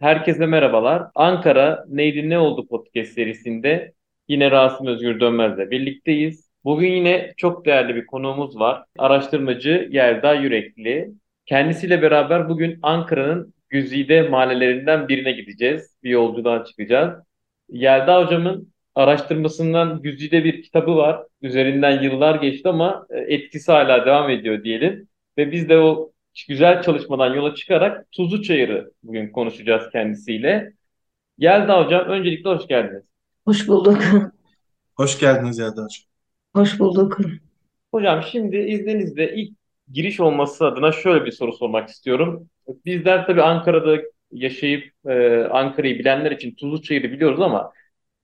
Herkese merhabalar. Ankara Neydi Ne Oldu podcast serisinde yine Rasim Özgür Dönmez'le birlikteyiz. Bugün yine çok değerli bir konuğumuz var. Araştırmacı Yelda Yürekli. Kendisiyle beraber bugün Ankara'nın güzide mahallelerinden birine gideceğiz. Bir yolculuğa çıkacağız. Yelda hocamın araştırmasından güzide bir kitabı var. Üzerinden yıllar geçti ama e, etkisi hala devam ediyor diyelim. Ve biz de o güzel çalışmadan yola çıkarak Tuzlu Çayır'ı bugün konuşacağız kendisiyle. Yelda Hocam öncelikle hoş geldiniz. Hoş bulduk. Hoş geldiniz Yelda Hocam. Hoş bulduk. Hocam şimdi izninizle ilk giriş olması adına şöyle bir soru sormak istiyorum. Bizler tabii Ankara'da yaşayıp e, Ankara'yı bilenler için Tuzlu Çayır'ı biliyoruz ama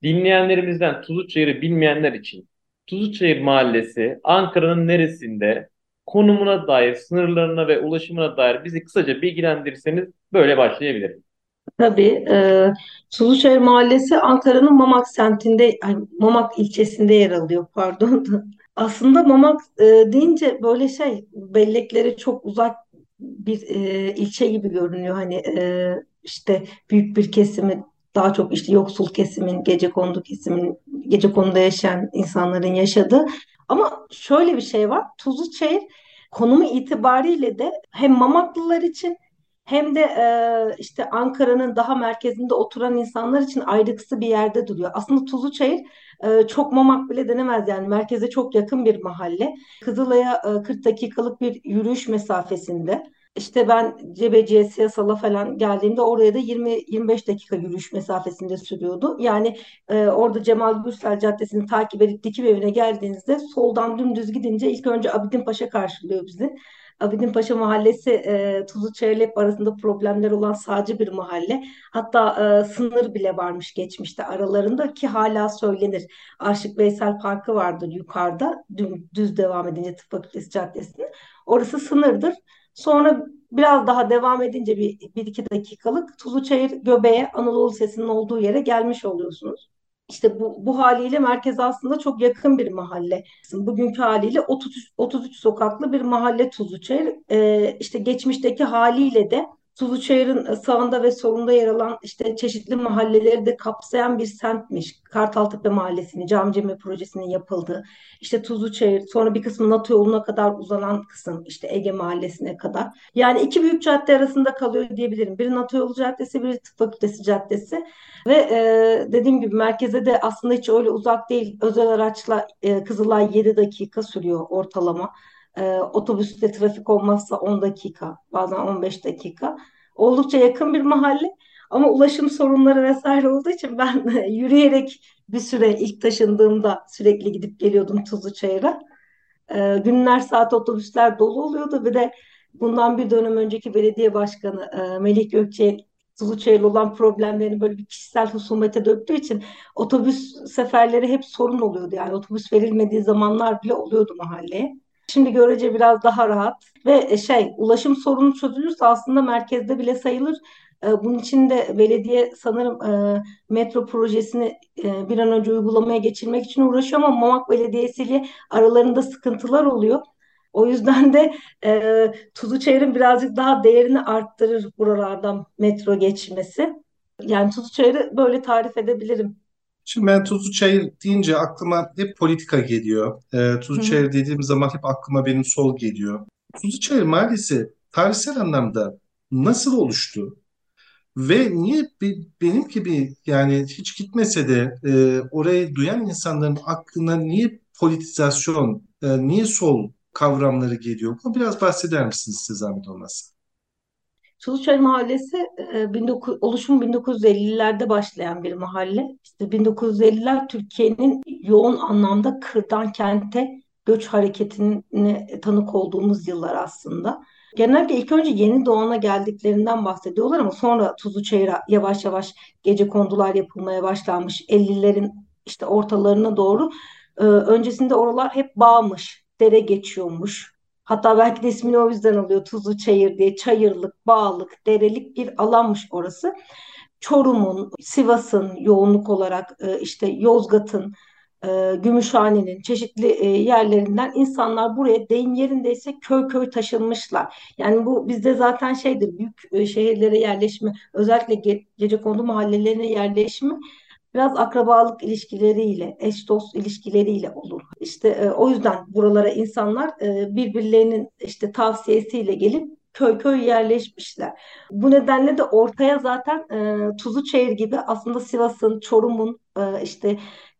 dinleyenlerimizden Tuzlu Çayır'ı bilmeyenler için Tuzlu Çayır Mahallesi Ankara'nın neresinde konumuna dair, sınırlarına ve ulaşımına dair bizi kısaca bilgilendirirseniz böyle başlayabilirim. Tabii. E, Suluçayır Mahallesi Ankara'nın Mamak semtinde, ay, Mamak ilçesinde yer alıyor pardon. Aslında Mamak e, deyince böyle şey belleklere çok uzak bir e, ilçe gibi görünüyor. Hani e, işte büyük bir kesimi daha çok işte yoksul kesimin, gecekondu kesimin, gecekonduda yaşayan insanların yaşadığı. Ama şöyle bir şey var. Tuzluçayır konumu itibariyle de hem Mamaklılar için hem de e, işte Ankara'nın daha merkezinde oturan insanlar için ayrıksı bir yerde duruyor. Aslında Tuzluçayır e, çok Mamak bile denemez yani merkeze çok yakın bir mahalle. Kızılay'a e, 40 dakikalık bir yürüyüş mesafesinde. İşte ben Cebeciye, Siyasal'a falan geldiğimde oraya da 20-25 dakika yürüyüş mesafesinde sürüyordu. Yani e, orada Cemal Gürsel Caddesi'ni takip edip Dikim evine geldiğinizde soldan dümdüz gidince ilk önce Abidin Paşa karşılıyor bizi. Abidin Paşa Mahallesi e, Tuzlu Çayırlep arasında problemler olan sağcı bir mahalle. Hatta e, sınır bile varmış geçmişte aralarında ki hala söylenir. Aşık Veysel Parkı vardır yukarıda düz devam edince Tıp Fakültesi Caddesi'nin. Orası sınırdır. Sonra biraz daha devam edince bir, bir iki dakikalık Tuzluçayır Göbeğe Anadolu Lisesi'nin olduğu yere gelmiş oluyorsunuz. İşte bu, bu haliyle merkez aslında çok yakın bir mahalle. Bugünkü haliyle 33, 33 sokaklı bir mahalle Tuzluçayır. Ee, işte geçmişteki haliyle de Tuzluçayır'ın sağında ve solunda yer alan işte çeşitli mahalleleri de kapsayan bir semtmiş. Kartaltepe Mahallesi'nin Camicemi projesinin yapıldığı. İşte Tuzluçayır, sonra bir kısmı NATO yoluna kadar uzanan kısım, işte Ege Mahallesi'ne kadar. Yani iki büyük cadde arasında kalıyor diyebilirim. Biri NATO yolu caddesi, biri Tıp Fakültesi caddesi. Ve e, dediğim gibi merkeze de aslında hiç öyle uzak değil. Özel araçla e, Kızılay 7 dakika sürüyor ortalama. E, otobüste trafik olmazsa 10 dakika, bazen 15 dakika. Oldukça yakın bir mahalle. Ama ulaşım sorunları vesaire olduğu için ben yürüyerek bir süre ilk taşındığımda sürekli gidip geliyordum Tuzluçayır'a. E, günler saat otobüsler dolu oluyordu. Bir de bundan bir dönem önceki belediye başkanı e, Melih Gökçe Tuzluçayır'la olan problemlerini böyle bir kişisel husumete döktüğü için otobüs seferleri hep sorun oluyordu. Yani otobüs verilmediği zamanlar bile oluyordu mahalleye. Şimdi görece biraz daha rahat ve e, şey ulaşım sorunu çözülürse aslında merkezde bile sayılır. E, bunun için de belediye sanırım e, metro projesini bir an önce uygulamaya geçirmek için uğraşıyor ama Mamak Belediyesi ile aralarında sıkıntılar oluyor. O yüzden de e, Tuzluçayır'ın birazcık daha değerini arttırır buralardan metro geçmesi. Yani Tuzluçayır'ı böyle tarif edebilirim. Şimdi ben Tuzlu Çayır deyince aklıma hep politika geliyor. E, Tuzlu Çayır dediğim zaman hep aklıma benim sol geliyor. Tuzlu Çayır Mahallesi tarihsel anlamda nasıl oluştu? Ve niye benim gibi yani hiç gitmese de e, orayı duyan insanların aklına niye politizasyon, e, niye sol kavramları geliyor? Bunu biraz bahseder misiniz size zahmet olmazsa? Suluçay Mahallesi e, 19, oluşum 1950'lerde başlayan bir mahalle. İşte 1950'ler Türkiye'nin yoğun anlamda kırdan kente göç hareketine tanık olduğumuz yıllar aslında. Genellikle ilk önce yeni doğana geldiklerinden bahsediyorlar ama sonra Tuzluçayır'a yavaş yavaş gece kondular yapılmaya başlanmış. 50'lerin işte ortalarına doğru. Ee, öncesinde oralar hep bağmış, dere geçiyormuş. Hatta belki de ismini o yüzden alıyor Tuzlu Çayır diye. Çayırlık, bağlık, derelik bir alanmış orası. Çorum'un, Sivas'ın yoğunluk olarak e, işte Yozgat'ın, e, Gümüşhane'nin çeşitli e, yerlerinden insanlar buraya deyim yerindeyse köy köy taşınmışlar. Yani bu bizde zaten şeydir büyük şehirlere yerleşme özellikle ge gecekondu mahallelerine yerleşme biraz akrabalık ilişkileriyle, eş dost ilişkileriyle olur. İşte e, o yüzden buralara insanlar e, birbirlerinin işte tavsiyesiyle gelip köy köy yerleşmişler. Bu nedenle de ortaya zaten e, Tuzluçayır gibi aslında Sivas'ın, Çorum'un e, işte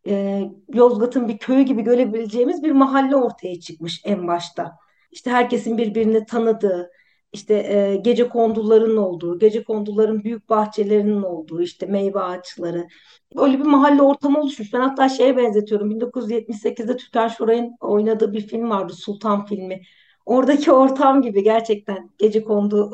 e, Yozgat'ın bir köyü gibi görebileceğimiz bir mahalle ortaya çıkmış en başta. İşte herkesin birbirini tanıdığı, işte e, gece konduların olduğu, gece konduların büyük bahçelerinin olduğu, işte meyve ağaçları. Böyle bir mahalle ortamı oluşmuş. Ben hatta şeye benzetiyorum. 1978'de Türkan Şoray'ın oynadığı bir film vardı, Sultan filmi. Oradaki ortam gibi gerçekten gece kondu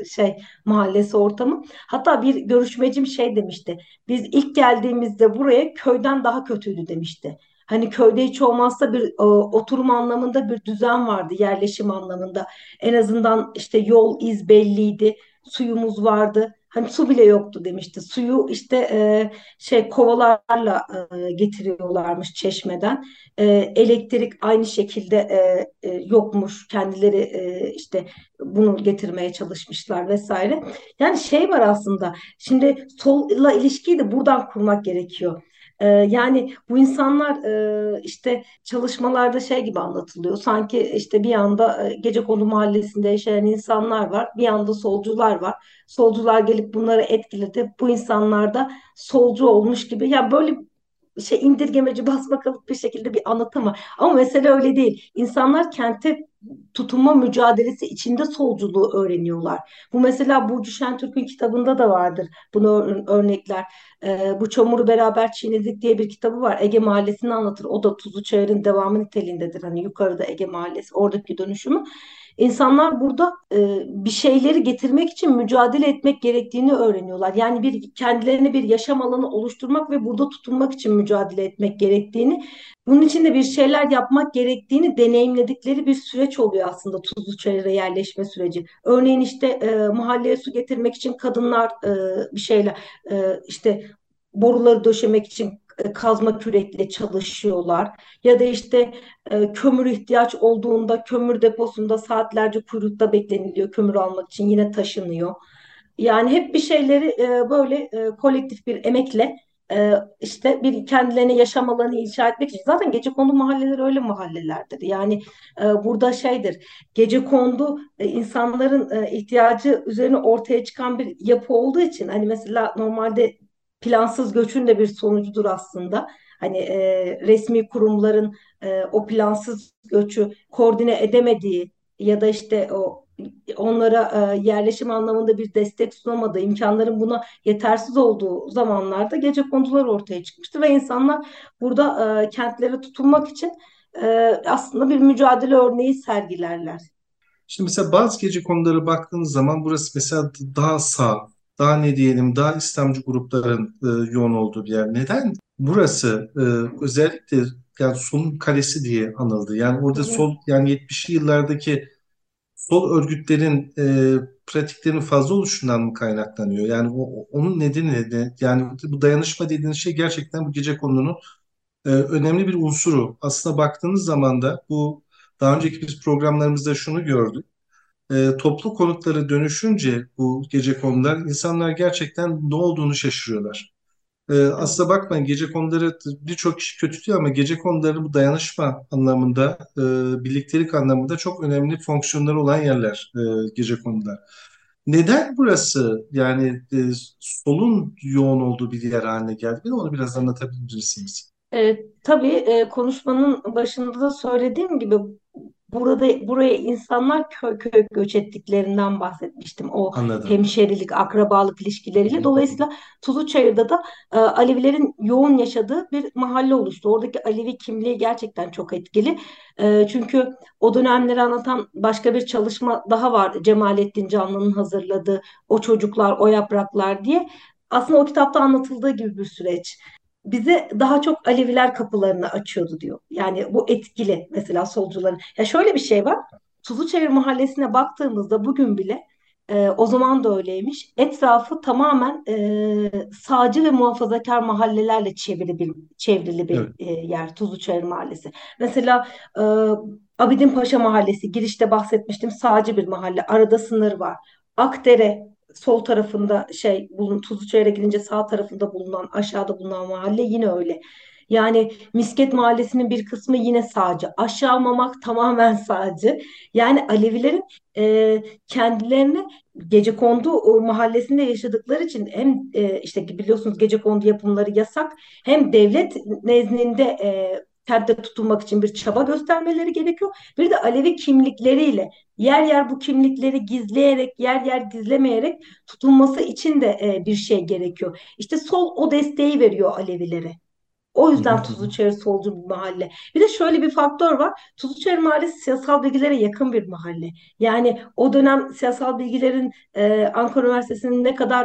e, şey mahallesi ortamı. Hatta bir görüşmecim şey demişti. Biz ilk geldiğimizde buraya köyden daha kötüydü demişti. Hani köyde hiç olmazsa bir e, oturum anlamında bir düzen vardı, yerleşim anlamında. En azından işte yol iz belliydi, suyumuz vardı. Hani su bile yoktu demişti. Suyu işte e, şey kovalarla e, getiriyorlarmış çeşmeden. E, elektrik aynı şekilde e, e, yokmuş. Kendileri e, işte bunu getirmeye çalışmışlar vesaire. Yani şey var aslında. Şimdi solla ilişkiyi de buradan kurmak gerekiyor. Ee, yani bu insanlar e, işte çalışmalarda şey gibi anlatılıyor. Sanki işte bir yanda e, Gecekondu Mahallesi'nde yaşayan insanlar var, bir yanda solcular var. Solcular gelip bunları etkiledi. Bu insanlar da solcu olmuş gibi. Yani böyle şey indirgemeci basmakalık bir şekilde bir anlatımı. Ama mesele öyle değil. İnsanlar kente tutunma mücadelesi içinde solculuğu öğreniyorlar. Bu mesela Burcu Şentürk'ün kitabında da vardır bunu örnekler. Ee, bu çamuru beraber çiğnedik diye bir kitabı var. Ege Mahallesi'ni anlatır. O da Tuzlu Çayır'ın devamı niteliğindedir. Hani yukarıda Ege Mahallesi oradaki dönüşümü. İnsanlar burada e, bir şeyleri getirmek için mücadele etmek gerektiğini öğreniyorlar. Yani bir kendilerine bir yaşam alanı oluşturmak ve burada tutunmak için mücadele etmek gerektiğini, bunun için de bir şeyler yapmak gerektiğini deneyimledikleri bir süreç oluyor aslında Tuzlu Çayır'a yerleşme süreci. Örneğin işte e, mahalleye su getirmek için kadınlar e, bir şeyler e, işte boruları döşemek için kazma kürekle çalışıyorlar. Ya da işte e, kömür ihtiyaç olduğunda kömür deposunda saatlerce kuyrukta bekleniliyor kömür almak için yine taşınıyor. Yani hep bir şeyleri e, böyle e, kolektif bir emekle e, işte bir kendilerine yaşam alanı inşa etmek için. Zaten gece kondu mahalleleri öyle mahallelerdir. Yani e, burada şeydir gece kondu e, insanların e, ihtiyacı üzerine ortaya çıkan bir yapı olduğu için hani mesela normalde plansız göçün de bir sonucudur aslında. Hani e, resmi kurumların e, o plansız göçü koordine edemediği ya da işte o onlara e, yerleşim anlamında bir destek sunamadığı, imkanların buna yetersiz olduğu zamanlarda gece kondular ortaya çıkmıştı ve insanlar burada e, kentlere tutunmak için e, aslında bir mücadele örneği sergilerler. Şimdi mesela bazı gece konulara baktığınız zaman burası mesela daha sağ, daha ne diyelim daha İslamcı grupların e, yoğun olduğu bir yer. Neden burası e, özellikle yani solun kalesi diye anıldı. Yani orada evet. sol yani 70'li yıllardaki sol örgütlerin e, pratiklerin fazla oluşundan mı kaynaklanıyor? Yani o, onun nedeni ne? Yani bu dayanışma dediğiniz şey gerçekten bu gece konunun e, önemli bir unsuru. Aslında baktığınız zaman da bu daha önceki biz programlarımızda şunu gördük e, toplu konutları dönüşünce bu gece konular insanlar gerçekten ne olduğunu şaşırıyorlar. E, aslında bakmayın gece konuları birçok kişi kötü diyor ama gece konuları bu dayanışma anlamında, e, birliktelik anlamında çok önemli fonksiyonları olan yerler e, gece konular. Neden burası yani e, solun yoğun olduğu bir yer haline geldi? Onu biraz anlatabilir misiniz? E, tabii e, konuşmanın başında da söylediğim gibi burada buraya insanlar köy köy göç ettiklerinden bahsetmiştim. O Anladım. hemşerilik, akrabalık ilişkileriyle. Dolayısıyla Tuzluçayır'da da e, Alevilerin yoğun yaşadığı bir mahalle oluştu. Oradaki Alevi kimliği gerçekten çok etkili. E, çünkü o dönemleri anlatan başka bir çalışma daha var. Cemalettin Canlı'nın hazırladığı O Çocuklar, O Yapraklar diye. Aslında o kitapta anlatıldığı gibi bir süreç bize daha çok Aleviler kapılarını açıyordu diyor. Yani bu etkili mesela solcuların. Ya şöyle bir şey var. Tuzluçevir Mahallesi'ne baktığımızda bugün bile e, o zaman da öyleymiş. Etrafı tamamen e, sağcı ve muhafazakar mahallelerle çevrili bir, çevrili bir Evet. e, yer Tuzluçevir Mahallesi. Mesela e, Abidin Paşa Mahallesi girişte bahsetmiştim sağcı bir mahalle. Arada sınır var. Akdere sol tarafında şey bulun Tuzluçayır'a gidince sağ tarafında bulunan aşağıda bulunan mahalle yine öyle. Yani Misket Mahallesi'nin bir kısmı yine sağcı. Aşağı Mamak tamamen sağcı. Yani Alevilerin e, kendilerini Gecekondu mahallesinde yaşadıkları için hem e, işte biliyorsunuz Gecekondu yapımları yasak hem devlet nezdinde e, kentte tutulmak için bir çaba göstermeleri gerekiyor. Bir de Alevi kimlikleriyle yer yer bu kimlikleri gizleyerek, yer yer gizlemeyerek tutulması için de e, bir şey gerekiyor. İşte sol o desteği veriyor Alevilere. O yüzden hı. Tuzluçayır solcu bir mahalle. Bir de şöyle bir faktör var. Tuzluçayır Mahallesi siyasal bilgilere yakın bir mahalle. Yani o dönem siyasal bilgilerin e, Ankara Üniversitesi'nin ne kadar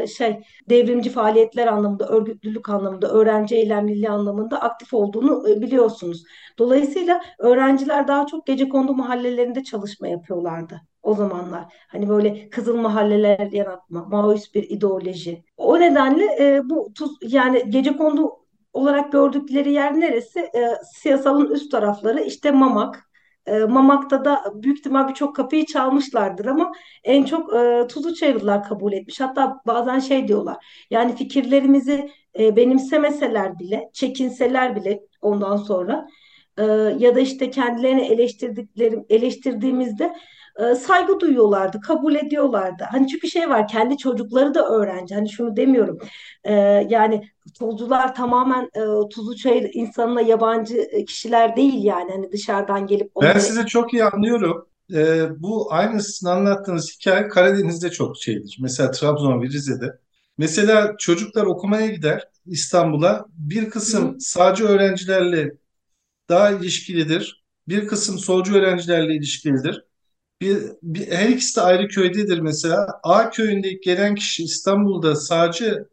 e, şey devrimci faaliyetler anlamında, örgütlülük anlamında, öğrenci eylemliliği anlamında aktif olduğunu e, biliyorsunuz. Dolayısıyla öğrenciler daha çok gecekondu mahallelerinde çalışma yapıyorlardı o zamanlar. Hani böyle kızıl mahalleler yaratma, Maoist bir ideoloji. O nedenle e, bu tuz yani gecekondu olarak gördükleri yer neresi? E, siyasalın üst tarafları işte Mamak. E, Mamak'ta da büyük ihtimal birçok kapıyı çalmışlardır ama en çok e, Tuzluçayırlılar kabul etmiş. Hatta bazen şey diyorlar. Yani fikirlerimizi e, benimsemeseler bile, çekinseler bile ondan sonra e, ya da işte kendilerini eleştirdikleri eleştirdiğimizde e, saygı duyuyorlardı, kabul ediyorlardı. Hani çünkü şey var, kendi çocukları da öğrenci. Hani şunu demiyorum. E, yani solcular tamamen e, Tuzluçayır insanına yabancı e, kişiler değil yani. Hani dışarıdan gelip Ben onları sizi çok iyi anlıyorum. Ee, bu aynısını anlattığınız hikaye Karadeniz'de çok şeydir. Mesela Trabzon ve Rize'de. Mesela çocuklar okumaya gider İstanbul'a. Bir kısım hı. sağcı öğrencilerle daha ilişkilidir. Bir kısım solcu öğrencilerle ilişkilidir. Bir, bir, her ikisi de ayrı köydedir mesela. A köyünde gelen kişi İstanbul'da sağcı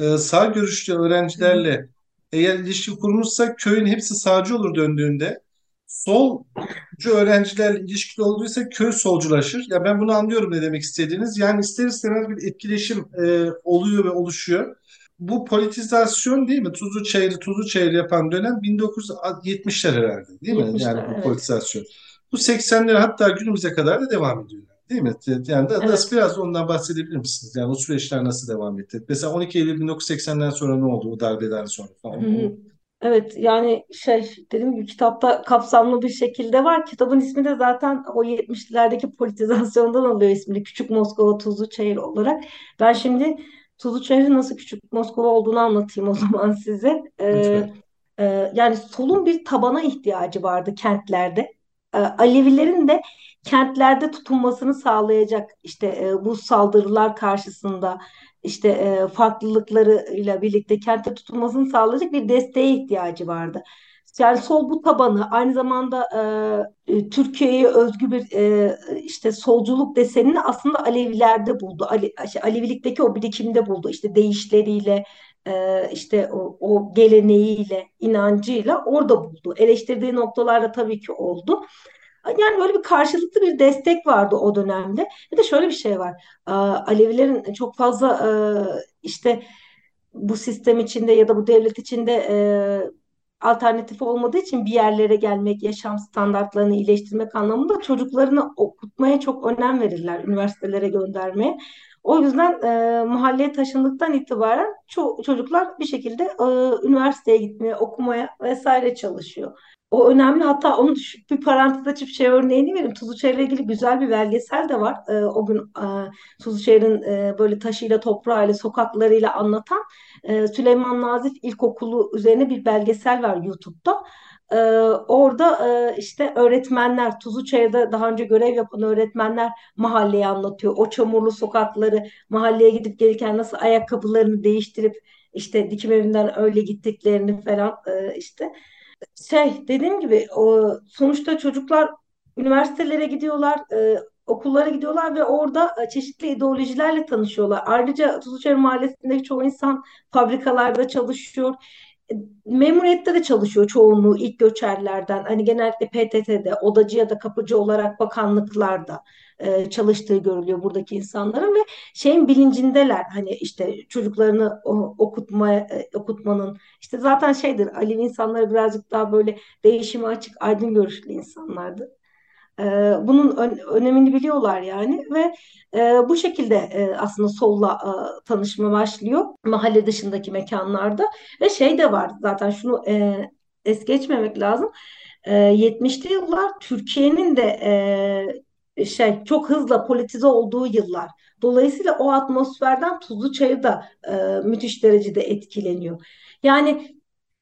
e, sağ görüşlü öğrencilerle eğer ilişki kurmuşsa köyün hepsi sağcı olur döndüğünde. Solcu öğrencilerle ilişkili olduysa köy solculaşır. Ya ben bunu anlıyorum ne demek istediğiniz. Yani ister istemez bir etkileşim e, oluyor ve oluşuyor. Bu politizasyon değil mi? Tuzlu Çayırı, Tuzlu Çayırı yapan dönem 1970'ler herhalde değil mi? Yani 70'ler bu evet. politizasyon. Bu 80'ler hatta günümüze kadar da devam ediyor. Değil mi? Yani da, Evet. biraz da ondan bahsedebilir misiniz? Yani o süreçler nasıl devam etti? Mesela 12 Eylül 1980'den sonra ne oldu o darbeden sonra falan? Hı hı. Evet yani şey dediğim gibi kitapta kapsamlı bir şekilde var. Kitabın ismi de zaten o 70'lerdeki politizasyondan alıyor ismini. Küçük Moskova Tuzlu Çayır olarak. Ben şimdi Tuzlu Çayır'ın nasıl Küçük Moskova olduğunu anlatayım o zaman size. Ee, Lütfen. e, yani solun bir tabana ihtiyacı vardı kentlerde. Ee, Alevilerin de kentlerde tutunmasını sağlayacak işte e, bu saldırılar karşısında işte e, farklılıklarıyla birlikte kentte tutulmasını sağlayacak bir desteğe ihtiyacı vardı. Yani sol bu tabanı aynı zamanda e, e, Türkiye'ye özgü bir e, işte solculuk desenini aslında Alevilerde buldu. Ale, şey, Alevilikteki o birikimde buldu. İşte deyişleriyle, e, işte o, o geleneğiyle, inancıyla orada buldu. Eleştirdiği noktalarda tabii ki oldu. Yani böyle bir karşılıklı bir destek vardı o dönemde. Bir de şöyle bir şey var. Alevilerin çok fazla e, işte bu sistem içinde ya da bu devlet içinde e, alternatif olmadığı için bir yerlere gelmek, yaşam standartlarını iyileştirmek anlamında çocuklarını okutmaya çok önem verirler, üniversitelere göndermeye. O yüzden e, mahalleye taşındıktan itibaren ço- çocuklar bir şekilde e, üniversiteye gitmeye, okumaya vesaire çalışıyor. O önemli. Hatta onu bir parantez açıp şey örneğini vereyim. Tuzluçayır'la ilgili güzel bir belgesel de var. E, o gün e, Tuzluçayır'ın e, böyle taşıyla toprağıyla sokaklarıyla anlatan e, Süleyman Nazif İlkokulu üzerine bir belgesel var YouTube'da. E, orada e, işte öğretmenler, Tuzluçayır'da daha önce görev yapan öğretmenler mahalleyi anlatıyor. O çamurlu sokakları, mahalleye gidip gelirken nasıl ayakkabılarını değiştirip işte dikim evinden öyle gittiklerini falan e, işte şey dediğim gibi o sonuçta çocuklar üniversitelere gidiyorlar, e, okullara gidiyorlar ve orada e, çeşitli ideolojilerle tanışıyorlar. Ayrıca Tuzluçayır Mahallesi'ndeki çoğu insan fabrikalarda çalışıyor. Memuriyette de çalışıyor çoğunluğu ilk göçerlerden. Hani genellikle PTT'de, odacı ya da kapıcı olarak bakanlıklarda e, çalıştığı görülüyor buradaki insanların ve şeyin bilincindeler. Hani işte çocuklarını okutma e, okutmanın işte zaten şeydir Alevi insanları birazcık daha böyle değişime açık, aydın görüşlü insanlardı. E, bunun ön- önemini biliyorlar yani ve e, bu şekilde e, aslında solla e, tanışma başlıyor mahalle dışındaki mekanlarda ve şey de var zaten şunu e, es geçmemek lazım. E, 70'li yıllar Türkiye'nin de e, şey çok hızla politize olduğu yıllar. Dolayısıyla o atmosferden Tuzluçayır da e, müthiş derecede etkileniyor. Yani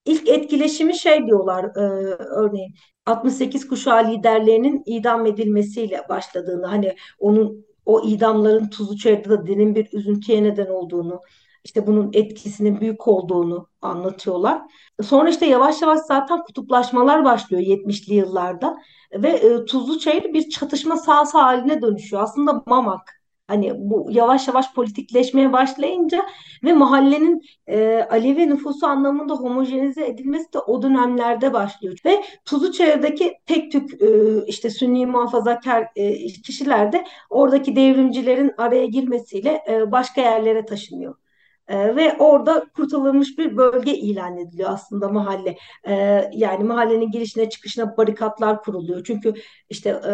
ilk etkileşimi şey diyorlar e, örneğin 68 kuşağı liderlerinin idam edilmesiyle başladığını hani onun o idamların Tuzluçayır'da da derin bir üzüntüye neden olduğunu işte bunun etkisinin büyük olduğunu anlatıyorlar. Sonra işte yavaş yavaş zaten kutuplaşmalar başlıyor 70'li yıllarda ve e, Tuzluçayır bir çatışma sahası haline dönüşüyor. Aslında Mamak hani bu yavaş yavaş politikleşmeye başlayınca ve mahallenin e, Alevi nüfusu anlamında homojenize edilmesi de o dönemlerde başlıyor. Ve Tuzluçayır'daki tek tük e, işte Sünni muhafazakar e, kişiler de oradaki devrimcilerin araya girmesiyle e, başka yerlere taşınıyor. E, ve orada kurtarılmış bir bölge ilan ediliyor aslında mahalle. E, yani mahallenin girişine çıkışına barikatlar kuruluyor. Çünkü işte e,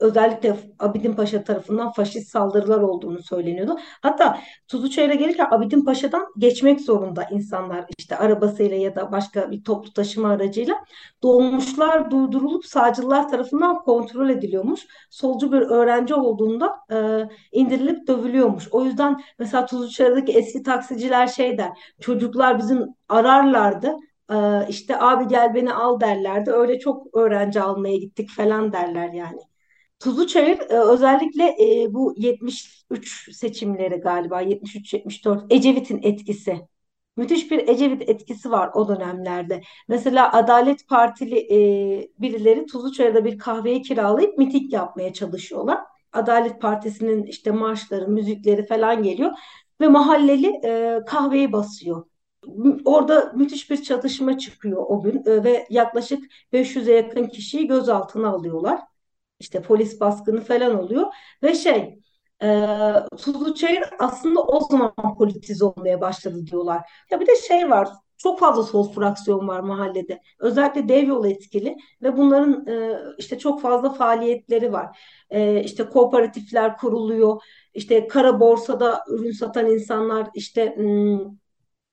özellikle Abidin Paşa tarafından faşist saldırılar olduğunu söyleniyordu. Hatta Tuzluçayır'a gelirken Abidin Paşa'dan geçmek zorunda insanlar işte arabasıyla ya da başka bir toplu taşıma aracıyla dolmuşlar durdurulup sağcılar tarafından kontrol ediliyormuş. Solcu bir öğrenci olduğunda e, indirilip dövülüyormuş. O yüzden mesela Tuzluçayır'daki eski taksiciler şey der çocuklar bizim ararlardı e, işte abi gel beni al derlerdi. Öyle çok öğrenci almaya gittik falan derler yani. Tuzluçayır e, özellikle e, bu 73 seçimleri galiba 73-74 Ecevit'in etkisi. Müthiş bir Ecevit etkisi var o dönemlerde. Mesela Adalet Partili e, birileri Tuzluçayır'da bir kahveyi kiralayıp miting yapmaya çalışıyorlar. Adalet Partisi'nin işte marşları, müzikleri falan geliyor ve mahalleli e, kahveyi basıyor. Orada müthiş bir çatışma çıkıyor o gün e, ve yaklaşık 500'e yakın kişiyi gözaltına alıyorlar. İşte polis baskını falan oluyor ve şey e, Tuzluçayır aslında o zaman politize olmaya başladı diyorlar. Ya bir de şey var çok fazla sol fraksiyon var mahallede. Özellikle dev yol etkili ve bunların e, işte çok fazla faaliyetleri var. E, işte kooperatifler kuruluyor. İşte kara borsada ürün satan insanlar işte m,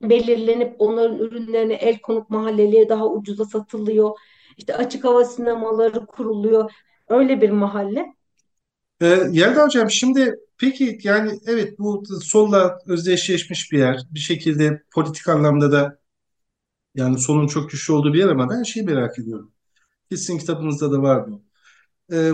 belirlenip onların ürünlerine el konup mahalleliye daha ucuza satılıyor. İşte açık hava sinemaları kuruluyor. Öyle bir mahalle. Ee, Yelda Hocam şimdi peki yani evet bu solla özdeşleşmiş bir yer. Bir şekilde politik anlamda da yani solun çok güçlü olduğu bir yer ama ben şeyi merak ediyorum. Kesin kitabınızda da var bu. Ee,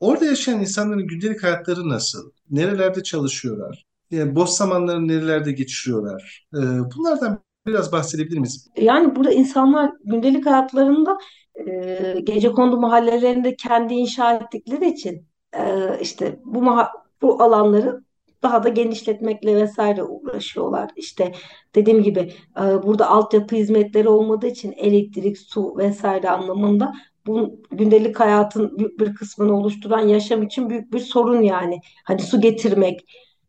orada yaşayan insanların gündelik hayatları nasıl? Nerelerde çalışıyorlar? Yani boş zamanlarını nerelerde geçiriyorlar? Ee, bunlardan biraz bahsedebilir miyiz? Yani burada insanlar gündelik hayatlarında e, gecekondu mahallelerinde kendi inşa ettikleri için e, işte bu maha- bu alanları daha da genişletmekle vesaire uğraşıyorlar. İşte dediğim gibi e, burada altyapı hizmetleri olmadığı için elektrik, su vesaire anlamında bu gündelik hayatın büyük bir kısmını oluşturan yaşam için büyük bir sorun yani. Hani su getirmek,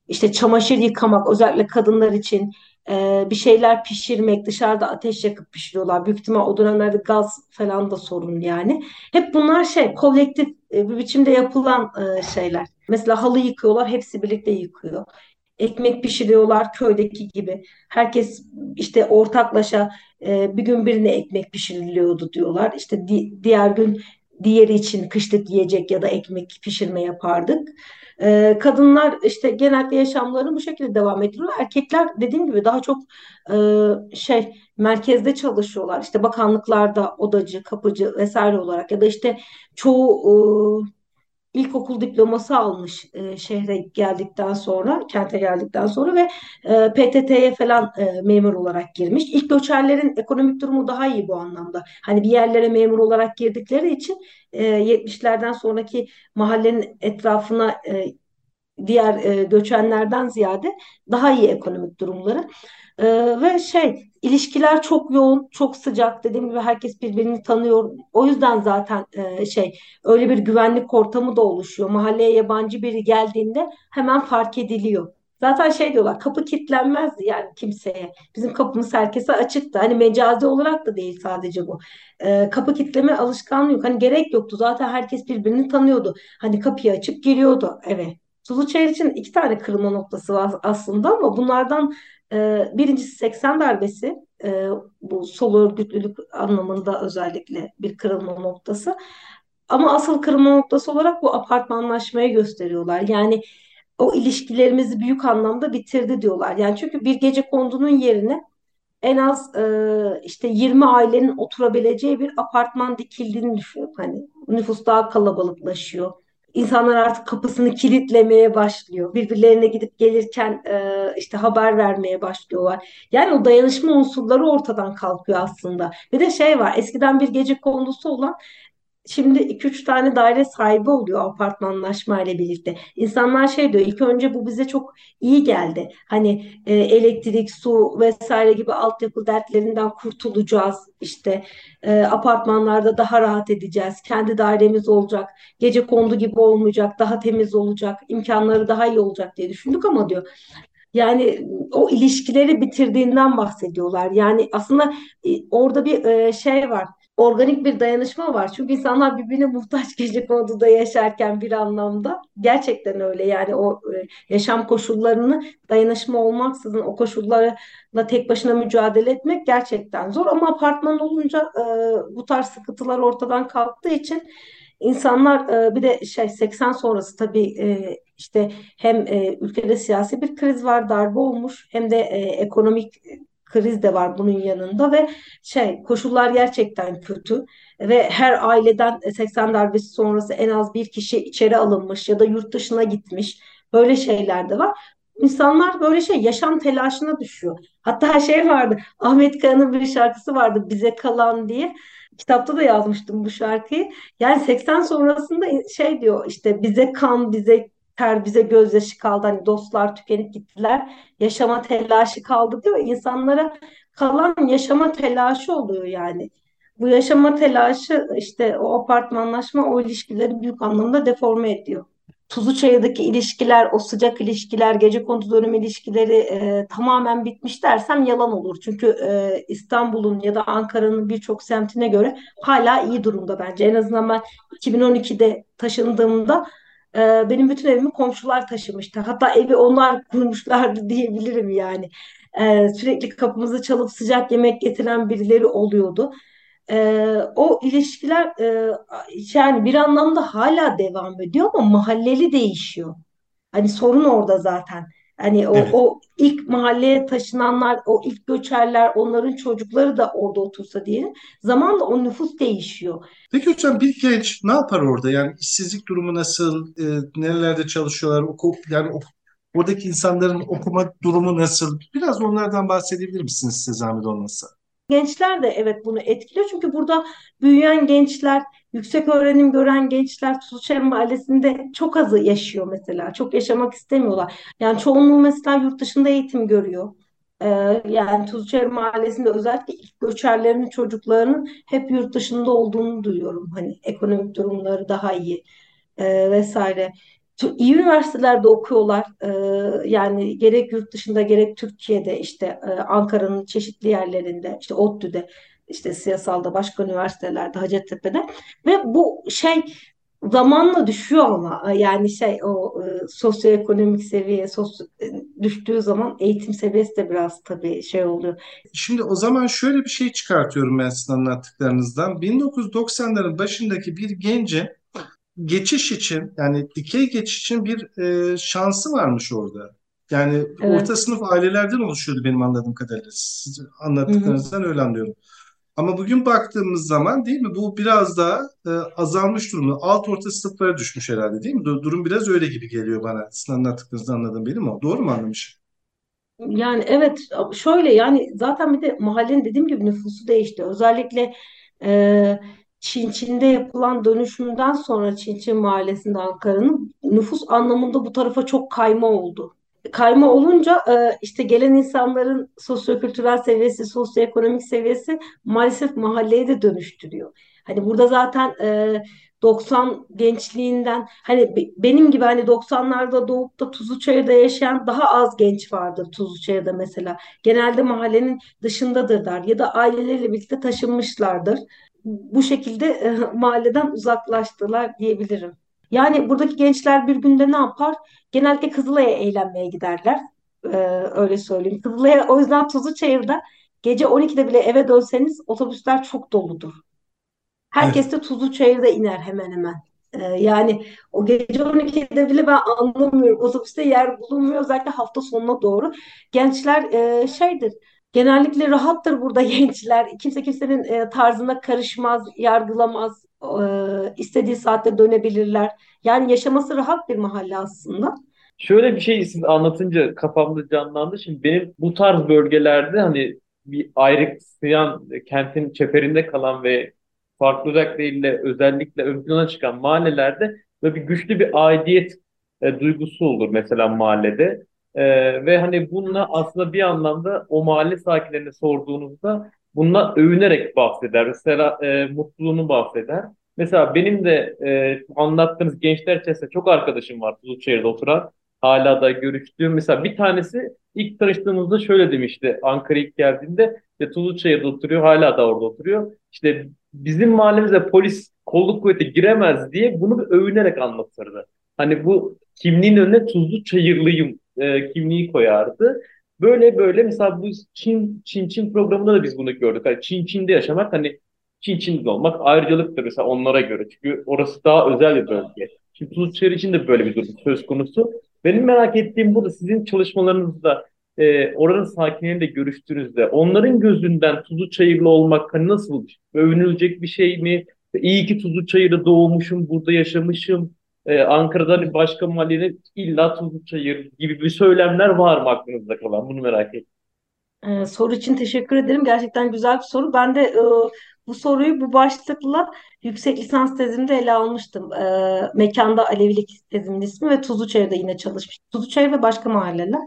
işte çamaşır yıkamak özellikle kadınlar için e, bir şeyler pişirmek, dışarıda ateş yakıp pişiriyorlar. Büyük ihtimal o dönemlerde gaz falan da sorun yani. Hep bunlar şey kolektif e, bir biçimde yapılan e, şeyler. Mesela halı yıkıyorlar, hepsi birlikte yıkıyor. Ekmek pişiriyorlar köydeki gibi. Herkes işte ortaklaşa e, bir gün birine ekmek pişiriliyordu diyorlar. İşte di- diğer gün diğeri için kışlık yiyecek ya da ekmek pişirme yapardık. E, kadınlar işte genellikle yaşamlarını bu şekilde devam ediyor. Erkekler dediğim gibi daha çok e, şey merkezde çalışıyorlar. İşte bakanlıklarda odacı, kapıcı vesaire olarak ya da işte çoğu e, ilkokul diploması almış e, şehre geldikten sonra, kente geldikten sonra ve e, PTT'ye falan e, memur olarak girmiş. İlk göçerlerin ekonomik durumu daha iyi bu anlamda. Hani bir yerlere memur olarak girdikleri için e, 70'lerden sonraki mahallenin etrafına e, diğer e, göçenlerden ziyade daha iyi ekonomik durumları. E, ve şey ilişkiler çok yoğun, çok sıcak. Dediğim gibi herkes birbirini tanıyor. O yüzden zaten e, şey öyle bir güvenlik ortamı da oluşuyor. Mahalleye yabancı biri geldiğinde hemen fark ediliyor. Zaten şey diyorlar kapı kilitlenmezdi yani kimseye. Bizim kapımız herkese açıktı. Hani mecazi olarak da değil sadece bu. E, kapı kilitleme alışkanlığı yok. Hani gerek yoktu. Zaten herkes birbirini tanıyordu. Hani kapıyı açıp giriyordu eve. Suluçayır için iki tane kırılma noktası var aslında ama bunlardan e, birincisi 80 darbesi. E, bu sol örgütlülük anlamında özellikle bir kırılma noktası. Ama asıl kırılma noktası olarak bu apartmanlaşmayı gösteriyorlar. Yani o ilişkilerimizi büyük anlamda bitirdi diyorlar. Yani çünkü bir gece kondunun yerine en az e, işte 20 ailenin oturabileceği bir apartman dikildiğini düşünün. Hani nüfus daha kalabalıklaşıyor. İnsanlar artık kapısını kilitlemeye başlıyor. Birbirlerine gidip gelirken e, işte haber vermeye başlıyorlar. Yani o dayanışma unsurları ortadan kalkıyor aslında. Bir de şey var eskiden bir gece kondusu olan Şimdi 2-3 tane daire sahibi oluyor apartmanlaşma ile birlikte. İnsanlar şey diyor ilk önce bu bize çok iyi geldi. Hani e, elektrik, su vesaire gibi altyapı dertlerinden kurtulacağız. İşte e, apartmanlarda daha rahat edeceğiz. Kendi dairemiz olacak. Gece kondu gibi olmayacak. Daha temiz olacak. imkanları daha iyi olacak diye düşündük ama diyor yani o ilişkileri bitirdiğinden bahsediyorlar. Yani aslında e, orada bir e, şey var organik bir dayanışma var. Çünkü insanlar birbirine muhtaç gece konuda yaşarken bir anlamda. Gerçekten öyle yani o e, yaşam koşullarını dayanışma olmaksızın o koşullarla tek başına mücadele etmek gerçekten zor. Ama apartman olunca e, bu tarz sıkıntılar ortadan kalktığı için insanlar e, bir de şey 80 sonrası tabii işte hem ülkede siyasi bir kriz var, darbe olmuş hem de ekonomik kriz de var bunun yanında ve şey koşullar gerçekten kötü ve her aileden 80 darbesi sonrası en az bir kişi içeri alınmış ya da yurt dışına gitmiş böyle şeyler de var. İnsanlar böyle şey yaşam telaşına düşüyor. Hatta şey vardı Ahmet Kaya'nın bir şarkısı vardı Bize Kalan diye. Kitapta da yazmıştım bu şarkıyı. Yani 80 sonrasında şey diyor işte bize kan, bize ter bize gözyaşı kaldı. Hani dostlar tükenip gittiler. Yaşama telaşı kaldı diyor. İnsanlara kalan yaşama telaşı oluyor yani. Bu yaşama telaşı işte o apartmanlaşma o ilişkileri büyük anlamda deforme ediyor. Tuzluçayır'daki ilişkiler, o sıcak ilişkiler, gece kondu dönüm ilişkileri e, tamamen bitmiş dersem yalan olur. Çünkü e, İstanbul'un ya da Ankara'nın birçok semtine göre hala iyi durumda bence. En azından ben 2012'de taşındığımda e, benim bütün evimi komşular taşımıştı. Hatta evi onlar kurmuşlardı diyebilirim yani. E, sürekli kapımızı çalıp sıcak yemek getiren birileri oluyordu. E, o ilişkiler e, yani bir anlamda hala devam ediyor ama mahalleli değişiyor. Hani sorun orada zaten. Hani o, evet. o ilk mahalleye taşınanlar, o ilk göçerler, onların çocukları da orada otursa diyelim. Zamanla o nüfus değişiyor. Peki hocam bir genç ne yapar orada? Yani işsizlik durumu nasıl? E, nerelerde çalışıyorlar? Oku, yani ok, oradaki insanların okuma durumu nasıl? Biraz onlardan bahsedebilir misiniz size zahmet olmazsa? Gençler de evet bunu etkiliyor. Çünkü burada büyüyen gençler, yüksek öğrenim gören gençler Tuzluçay Mahallesi'nde çok azı yaşıyor mesela. Çok yaşamak istemiyorlar. Yani çoğunluğu mesela yurt dışında eğitim görüyor. Ee, yani Tuzluçay Mahallesi'nde özellikle ilk göçerlerin çocuklarının hep yurt dışında olduğunu duyuyorum. Hani ekonomik durumları daha iyi e, vesaire iyi üniversitelerde okuyorlar. Ee, yani gerek yurt dışında gerek Türkiye'de işte e, Ankara'nın çeşitli yerlerinde işte ODTÜ'de işte siyasalda başka üniversitelerde Hacettepe'de ve bu şey zamanla düşüyor ama yani şey o e, sosyoekonomik seviye sos, e, düştüğü zaman eğitim seviyesi de biraz tabii şey oluyor. Şimdi o zaman şöyle bir şey çıkartıyorum ben sizin anlattıklarınızdan. 1990'ların başındaki bir gencin geçiş için yani dikey geçiş için bir e, şansı varmış orada. Yani Evet. orta sınıf ailelerden oluşuyordu benim anladığım kadarıyla. Siz anlattıklarınızdan öyle anlıyorum. Ama bugün baktığımız zaman değil mi bu biraz daha e, azalmış durumda. Alt orta sınıflara düşmüş herhalde değil mi? Du- Durum biraz öyle gibi geliyor bana. Sizin anlattıklarınızdan anladığım benim o. Doğru mu anlamışım? Yani evet şöyle yani zaten bir de mahallenin dediğim gibi nüfusu değişti. Özellikle e, Çinçin'de yapılan dönüşümden sonra Çinçin Mahallesi'nde Ankara'nın nüfus anlamında bu tarafa çok kayma oldu. Kayma olunca e, işte gelen insanların sosyokültürel seviyesi, sosyoekonomik seviyesi maalesef mahalleye de dönüştürüyor. Hani burada zaten e, 90 gençliğinden hani be- benim gibi hani 90'larda doğup da Tuzluçayır'da yaşayan daha az genç vardır Tuzluçayır'da mesela. Genelde mahallenin dışındadırlar ya da aileleriyle birlikte taşınmışlardır. Bu şekilde e, mahalleden uzaklaştılar diyebilirim. Yani buradaki gençler bir günde ne yapar? Genellikle Kızılay'a eğlenmeye giderler. Ee, öyle söyleyeyim. Kızılay'a o yüzden Tuzluçayır'da gece 12'de bile eve dönseniz otobüsler çok doludur. Evet. Herkes de Tuzluçayır'da iner hemen hemen. Ee, yani o gece 12'de bile ben anlamıyorum. Otobüste yer bulunmuyor özellikle hafta sonuna doğru. Gençler e, şeydir. Genellikle rahattır burada gençler. Kimse kimsenin e, tarzına karışmaz, yargılamaz. E, istediği saatte dönebilirler. Yani yaşaması rahat bir mahalle aslında. Şöyle bir şey siz anlatınca kafamda canlandı. Şimdi benim bu tarz bölgelerde hani bir ayrıksayan kentin çeperinde kalan ve farklı özellikleriyle özellikle ön plana çıkan mahallelerde böyle bir güçlü bir aidiyet e, duygusu olur mesela mahallede. E, ve hani bununla aslında bir anlamda o mahalle sakinlerine sorduğunuzda bununla övünerek bahseder. Mesela e, mutluluğunu bahseder. Mesela benim de e, anlattığınız gençler içerisinde çok arkadaşım var Tuzluçayır'da oturan hala da görüştüğüm mesela bir tanesi ilk tanıştığımızda şöyle demişti Ankara ilk geldiğinde işte Tuzluçayır'da oturuyor hala da orada oturuyor. İşte bizim mahallemize polis kolluk kuvveti giremez diye bunu bir övünerek anlatırdı. Hani bu kimliğin önüne Tuzluçayırlıyım e, kimliği koyardı. Böyle böyle mesela bu Çin Çin Çin programında da biz bunu gördük. Hani Çin Çin'de yaşamak hani Çin Çin'de olmak ayrıcalıktır mesela onlara göre. Çünkü orası daha özel bir bölge. Şimdi Tuzluçayır için de böyle bir durum söz konusu. Benim merak ettiğim burada sizin çalışmalarınızda e, oranın sakinleriyle görüştüğünüzde onların gözünden Tuzlu Çayırlı olmak hani nasıl övünülecek bir şey mi? İyi ki Tuzlu Çayır'da doğmuşum, burada yaşamışım. E, Ankara'da hani başka mahallede illa Tuzlu Çayır gibi bir söylemler var mı aklınızda kalan? Bunu merak ettim. Ee, soru için teşekkür ederim. Gerçekten güzel bir soru. Ben de e, bu soruyu bu başlıkla yüksek lisans tezimde ele almıştım. E, Mekanda Alevilik tezimin ismi ve Tuzluçayır'da yine çalışmıştım. Tuzluçayır ve başka mahalleler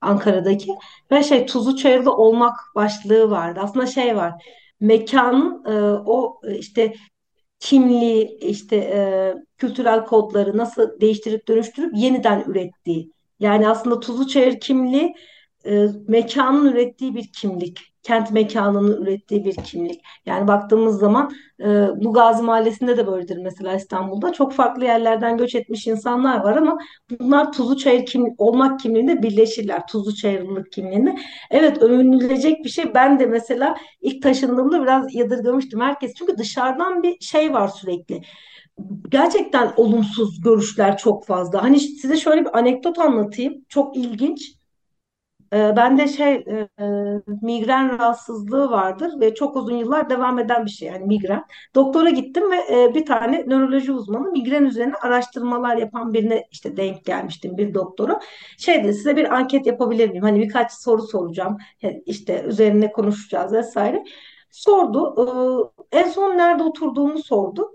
Ankara'daki ve şey Tuzluçayır'da olmak başlığı vardı. Aslında şey var. Mekanın e, o e, işte kimliği, işte e, kültürel kodları nasıl değiştirip dönüştürüp yeniden ürettiği. Yani aslında Tuzluçayır kimliği e, mekanın ürettiği bir kimlik. Kent mekanının ürettiği bir kimlik. Yani baktığımız zaman e, bu Gazi Mahallesi'nde de böyledir mesela İstanbul'da. Çok farklı yerlerden göç etmiş insanlar var ama bunlar Tuzluçayır kim, olmak kimliğinde birleşirler. Tuzluçayırlılık kimliğinde. Evet övünülecek bir şey. Ben de mesela ilk taşındığımda biraz yadırgamıştım herkes. Çünkü dışarıdan bir şey var sürekli gerçekten olumsuz görüşler çok fazla. Hani size şöyle bir anekdot anlatayım. Çok ilginç. Ee, Bende şey e, e, migren rahatsızlığı vardır ve çok uzun yıllar devam eden bir şey yani migren. Doktora gittim ve e, bir tane nöroloji uzmanı migren üzerine araştırmalar yapan birine işte denk gelmiştim bir doktora. Şey dedi size bir anket yapabilir miyim? Hani birkaç soru soracağım. İşte üzerine konuşacağız vesaire. Sordu. Ee, En son nerede oturduğumu sordu.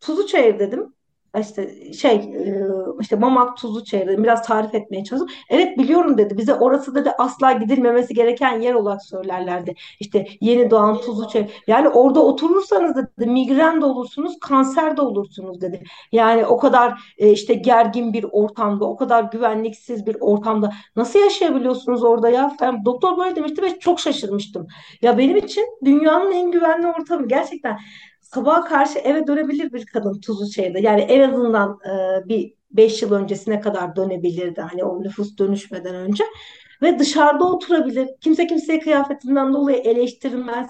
Tuzluçayır dedim. İşte şey e, işte Mamak Tuzluçayır dedim. Biraz tarif etmeye çalıştım. Evet biliyorum dedi. Bize orası dedi asla gidilmemesi gereken yer olarak söylerlerdi. İşte yeni doğan Tuzluçayır. Yani orada oturursanız dedi migren de olursunuz, kanser de olursunuz dedi. Yani o kadar e, işte gergin bir ortamda, o kadar güvenliksiz bir ortamda nasıl yaşayabiliyorsunuz orada ya? Ben, doktor böyle demişti ve çok şaşırmıştım. Ya benim için dünyanın en güvenli ortamı gerçekten sabaha karşı eve dönebilir bir kadın Tuzluçayır'da. Yani en azından e, bir 5 yıl öncesine kadar dönebilirdi. Hani o nüfus dönüşmeden önce. Ve dışarıda oturabilir. Kimse kimseyi kıyafetinden dolayı eleştirmez.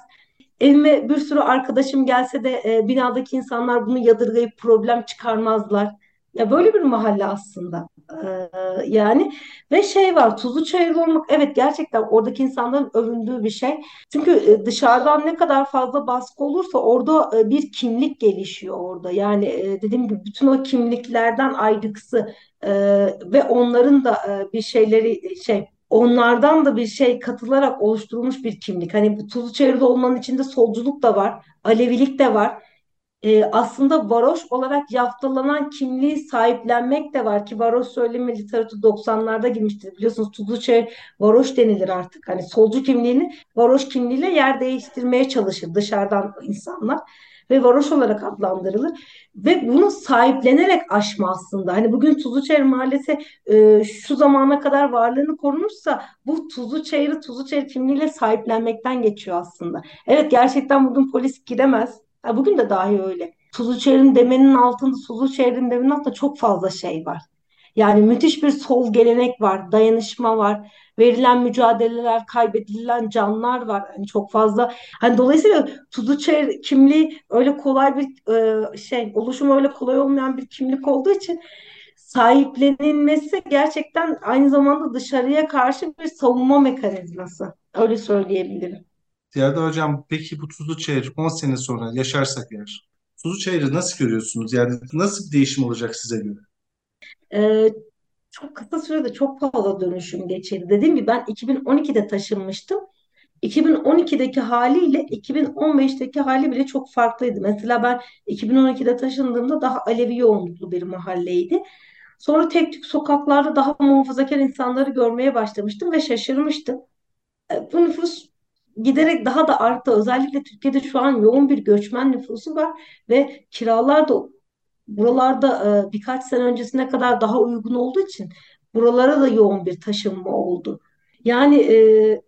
Evime bir sürü arkadaşım gelse de e, binadaki insanlar bunu yadırgayıp problem çıkarmazlar. Ya böyle bir mahalle aslında. Ee, yani ve şey var tuzlu çayırlı olmak evet gerçekten oradaki insanların övündüğü bir şey. Çünkü e, dışarıdan ne kadar fazla baskı olursa orada e, bir kimlik gelişiyor orada. Yani e, dediğim gibi bütün o kimliklerden ayrıksı e, ve onların da e, bir şeyleri şey onlardan da bir şey katılarak oluşturulmuş bir kimlik. Hani bu tuzlu çayırda olmanın içinde solculuk da var, Alevilik de var e, aslında varoş olarak yaftalanan kimliği sahiplenmek de var ki varoş söylemi literatürü 90'larda girmiştir. Biliyorsunuz Tuzluçay varoş denilir artık. Hani solcu kimliğini varoş kimliğiyle yer değiştirmeye çalışır dışarıdan insanlar ve varoş olarak adlandırılır ve bunu sahiplenerek aşma aslında. Hani bugün Tuzluçayır Mahallesi e, şu zamana kadar varlığını korumuşsa bu Tuzluçayır'ı Tuzluçayır kimliğiyle sahiplenmekten geçiyor aslında. Evet gerçekten bugün polis giremez Ha, bugün de dahi öyle. Tuzluçayır'ın demenin altında, Tuzluçayır'ın demenin altında çok fazla şey var. Yani müthiş bir sol gelenek var, dayanışma var, verilen mücadeleler, kaybedilen canlar var. Yani çok fazla. Hani dolayısıyla Tuzluçayır kimliği öyle kolay bir e, şey, oluşumu öyle kolay olmayan bir kimlik olduğu için sahiplenilmesi gerçekten aynı zamanda dışarıya karşı bir savunma mekanizması. Öyle söyleyebilirim. Ziyade Hocam peki bu Tuzluçayır 10 sene sonra yaşarsak eğer Tuzluçayır'ı nasıl görüyorsunuz? Yani nasıl bir değişim olacak size göre? Ee, çok kısa sürede çok fazla dönüşüm geçirdi. Dediğim gibi ben 2012'de taşınmıştım. 2012'deki haliyle 2015'teki hali bile çok farklıydı. Mesela ben 2012'de taşındığımda daha Alevi yoğunluklu bir mahalleydi. Sonra tek tük sokaklarda daha muhafazakar insanları görmeye başlamıştım ve şaşırmıştım. E, Bu nüfus giderek daha da arttı. Özellikle Türkiye'de şu an yoğun bir göçmen nüfusu var ve kiralar da buralarda e, birkaç sene öncesine kadar daha uygun olduğu için buralara da yoğun bir taşınma oldu. Yani e,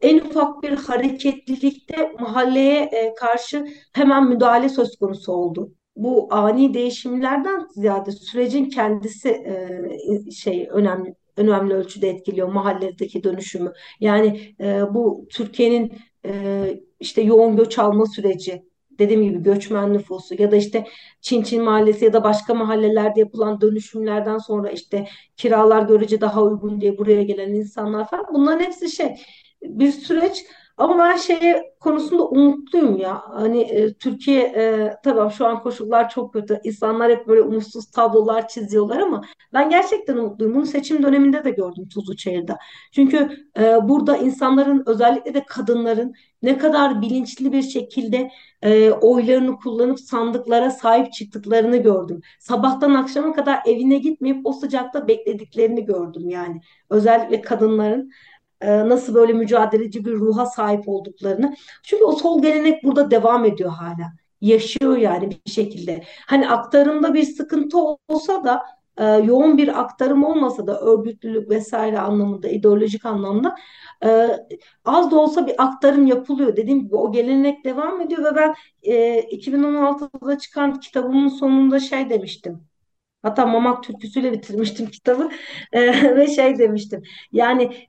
en ufak bir hareketlilikte mahalleye e, karşı hemen müdahale söz konusu oldu. Bu ani değişimlerden ziyade sürecin kendisi e, şey önemli önemli ölçüde etkiliyor mahalledeki dönüşümü. Yani e, bu Türkiye'nin e, işte yoğun göç alma süreci, dediğim gibi göçmen nüfusu ya da işte Çin Çin Mahallesi ya da başka mahallelerde yapılan dönüşümlerden sonra işte kiralar görece daha uygun diye buraya gelen insanlar falan bunların hepsi şey bir süreç ama ben şey konusunda umutluyum ya. Hani e, Türkiye e, tamam şu an koşullar çok kötü. İnsanlar hep böyle umutsuz tablolar çiziyorlar ama ben gerçekten umutluyum. Bunu seçim döneminde de gördüm Tuzluçayır'da. Çünkü e, burada insanların özellikle de kadınların ne kadar bilinçli bir şekilde e, oylarını kullanıp sandıklara sahip çıktıklarını gördüm. Sabahtan akşama kadar evine gitmeyip o sıcakta beklediklerini gördüm yani. Özellikle kadınların nasıl böyle mücadeleci bir ruha sahip olduklarını. Çünkü o sol gelenek burada devam ediyor hala. Yaşıyor yani bir şekilde. Hani aktarımda bir sıkıntı olsa da e, yoğun bir aktarım olmasa da örgütlülük vesaire anlamında, ideolojik anlamda e, az da olsa bir aktarım yapılıyor. Dediğim gibi o gelenek devam ediyor ve ben e, 2016'da çıkan kitabımın sonunda şey demiştim. Hatta Mamak türküsüyle bitirmiştim kitabı E, ve şey demiştim. Yani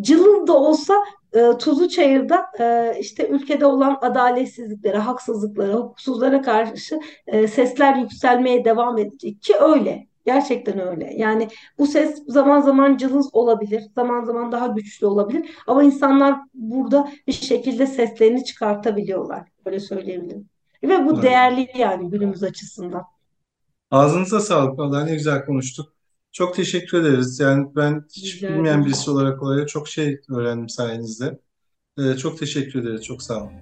Cılız da olsa e, Tuzlu Çayır'da e, işte ülkede olan adaletsizliklere, haksızlıklara, hukuksuzlara karşı e, sesler yükselmeye devam edecek ki öyle. Gerçekten öyle. Yani bu ses zaman zaman cılız olabilir, zaman zaman daha güçlü olabilir. Ama insanlar burada bir şekilde seslerini çıkartabiliyorlar. Böyle söyleyebilirim. Ve bu Evet. değerli yani günümüz açısından. Ağzınıza sağlık. Vallahi ne güzel konuştuk. Çok teşekkür ederiz. Yani ben hiç Rica bilmeyen ederim. birisi olarak oraya çok şey öğrendim sayenizde. Ee, çok teşekkür ederiz. Çok sağ olun.